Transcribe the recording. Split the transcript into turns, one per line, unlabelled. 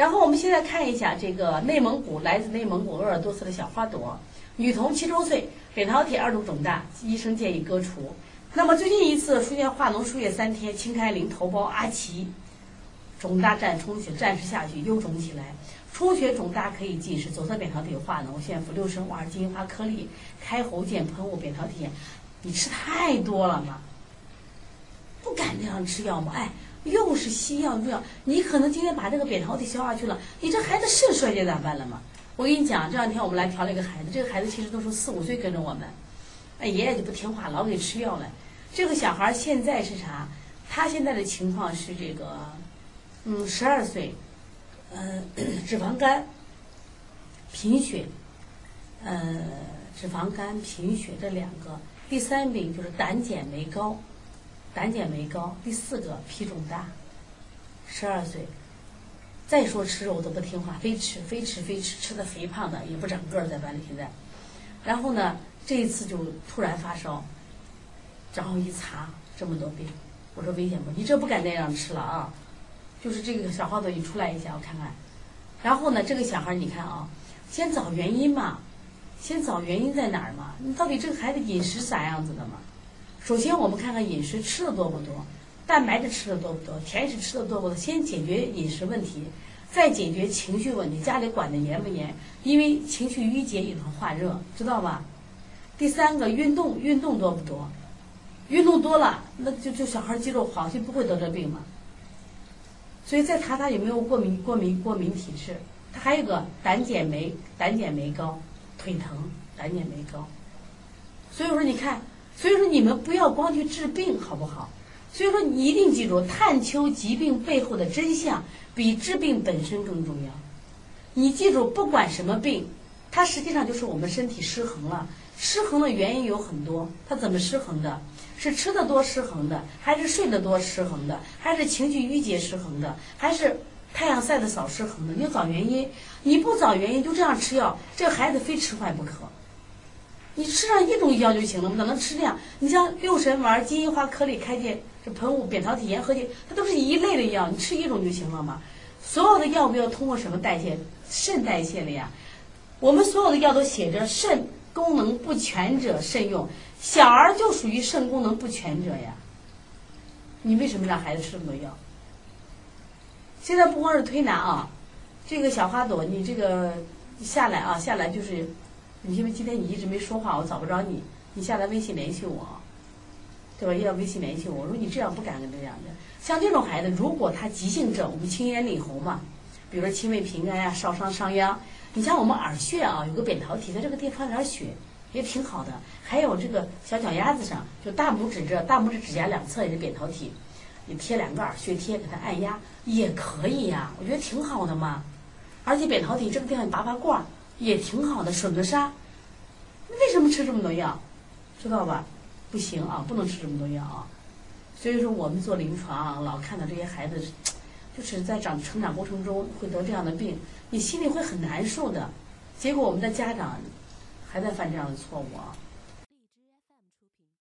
然后我们现在看一下这个内蒙古来自内蒙古鄂尔多斯的小花朵，女童七周岁，扁桃体二度肿大，医生建议割除。那么最近一次出现化脓输液三天，清开淋头孢阿奇，肿大占充血，暂时下去又肿起来，充血肿大可以进食，左侧扁桃体化脓，现服六升瓦尔金花颗粒，开喉键喷雾扁桃体。你吃太多了嘛？不敢这样吃药吗？哎，又是西药又药，你可能今天把这个扁桃体消化去了，你这孩子肾衰竭咋办了嘛？我跟你讲，这两天我们来调了一个孩子，这个孩子其实都是四五岁跟着我们，哎，爷爷就不听话，老给吃药了。这个小孩现在是啥？他现在的情况是这个，嗯，十二岁，呃，脂肪肝、贫血，呃，脂肪肝、贫血这两个。第三病就是胆碱酶高，胆碱酶高。第四个脾肿大，十二岁。再说吃肉都不听话，非吃非吃非吃，吃的肥胖的也不长个儿，在班里现在。然后呢，这一次就突然发烧，然后一查这么多病，我说危险不？你这不敢那样吃了啊！就是这个小花朵你出来一下，我看看。然后呢，这个小孩你看啊，先找原因嘛。先找原因在哪儿嘛？你到底这个孩子饮食啥样子的嘛？首先我们看看饮食吃的多不多，蛋白质吃的多不多，甜食吃的多不多？先解决饮食问题，再解决情绪问题。家里管的严不严？因为情绪郁结引发化热，知道吧？第三个运动运动多不多？运动多了，那就就小孩肌肉好，就不会得这病嘛。所以再查他有没有过敏过敏过敏体质。他还有个胆碱酶胆碱酶高。腿疼，胆碱酶高，所以说你看，所以说你们不要光去治病，好不好？所以说你一定记住，探究疾病背后的真相，比治病本身更重要。你记住，不管什么病，它实际上就是我们身体失衡了。失衡的原因有很多，它怎么失衡的？是吃的多失衡的，还是睡得多失衡的，还是情绪郁结失衡的，还是？太阳晒的少失衡的，你要找原因。你不找原因就这样吃药，这孩子非吃坏不可。你吃上一种药就行了，怎么能吃这样？你像六神丸、金银花颗粒开解这喷雾、扁桃体炎合剂，它都是一类的药，你吃一种就行了嘛。所有的药物要通过什么代谢？肾代谢了呀。我们所有的药都写着肾功能不全者慎用，小儿就属于肾功能不全者呀。你为什么让孩子吃这么多药？现在不光是推拿啊，这个小花朵，你这个下来啊，下来就是，你因为今天你一直没说话，我找不着你，你下来微信联系我，对吧？要微信联系我。我说你这样不敢跟这样的，像这种孩子，如果他急性症，我们清咽利喉嘛，比如说轻微平肝呀、烧伤伤腰，你像我们耳穴啊，有个扁桃体，在这个地方点血也挺好的。还有这个小脚丫子上，就大拇指这大拇指指甲两侧也是扁桃体。你贴两个耳穴贴，给他按压也可以呀，我觉得挺好的嘛。而且扁桃体这个地方你拔拔罐也挺好的，吮个痧。为什么吃这么多药？知道吧？不行啊，不能吃这么多药啊。所以说我们做临床老看到这些孩子，就是在长成长过程中会得这样的病，你心里会很难受的。结果我们的家长还在犯这样的错误啊。